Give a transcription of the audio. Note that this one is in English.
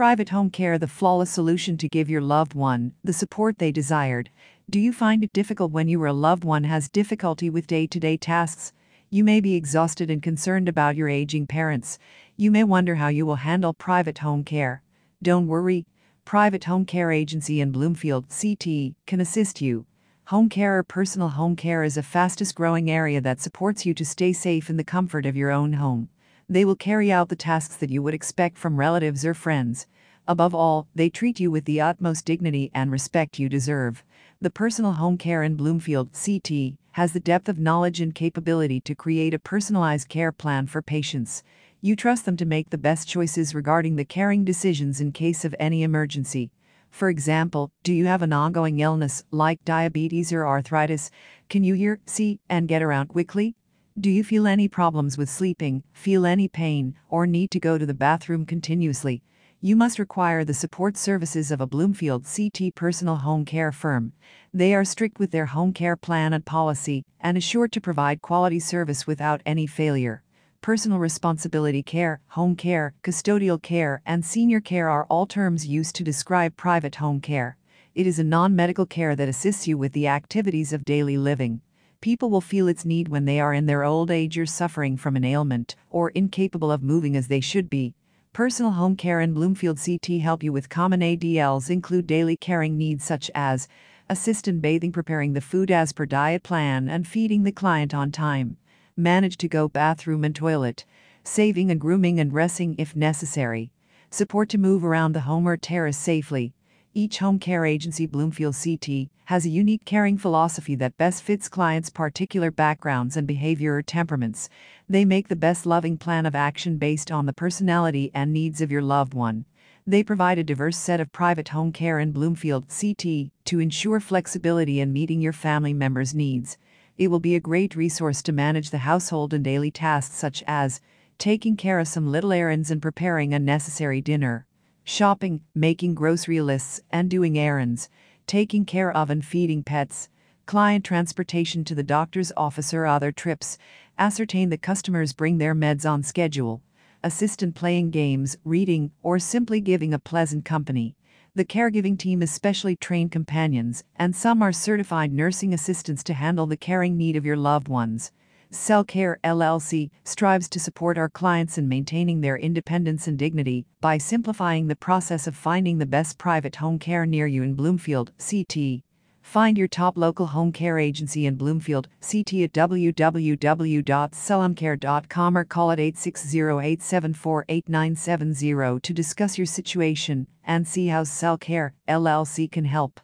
Private home care, the flawless solution to give your loved one the support they desired. Do you find it difficult when your loved one has difficulty with day to day tasks? You may be exhausted and concerned about your aging parents. You may wonder how you will handle private home care. Don't worry, Private Home Care Agency in Bloomfield, CT, can assist you. Home care or personal home care is a fastest growing area that supports you to stay safe in the comfort of your own home. They will carry out the tasks that you would expect from relatives or friends. Above all, they treat you with the utmost dignity and respect you deserve. The Personal Home Care in Bloomfield, CT, has the depth of knowledge and capability to create a personalized care plan for patients. You trust them to make the best choices regarding the caring decisions in case of any emergency. For example, do you have an ongoing illness like diabetes or arthritis? Can you hear, see, and get around quickly? Do you feel any problems with sleeping, feel any pain, or need to go to the bathroom continuously? You must require the support services of a Bloomfield CT personal home care firm. They are strict with their home care plan and policy and assured to provide quality service without any failure. Personal responsibility care, home care, custodial care, and senior care are all terms used to describe private home care. It is a non medical care that assists you with the activities of daily living people will feel its need when they are in their old age or suffering from an ailment or incapable of moving as they should be. Personal home care and Bloomfield CT help you with common ADLs include daily caring needs such as assist in bathing, preparing the food as per diet plan, and feeding the client on time, manage to go bathroom and toilet, saving and grooming and resting if necessary, support to move around the home or terrace safely, each home care agency, Bloomfield CT, has a unique caring philosophy that best fits clients' particular backgrounds and behavior or temperaments. They make the best loving plan of action based on the personality and needs of your loved one. They provide a diverse set of private home care in Bloomfield CT to ensure flexibility in meeting your family members' needs. It will be a great resource to manage the household and daily tasks such as taking care of some little errands and preparing a necessary dinner shopping, making grocery lists, and doing errands, taking care of and feeding pets, client transportation to the doctor's office or other trips, ascertain that customers bring their meds on schedule, assistant playing games, reading, or simply giving a pleasant company. The caregiving team is specially trained companions, and some are certified nursing assistants to handle the caring need of your loved ones. Xcel Care LLC strives to support our clients in maintaining their independence and dignity by simplifying the process of finding the best private home care near you in Bloomfield, CT. Find your top local home care agency in Bloomfield, CT at www.xcelhomecare.com or call at 860-874-8970 to discuss your situation and see how Xcel Care LLC can help.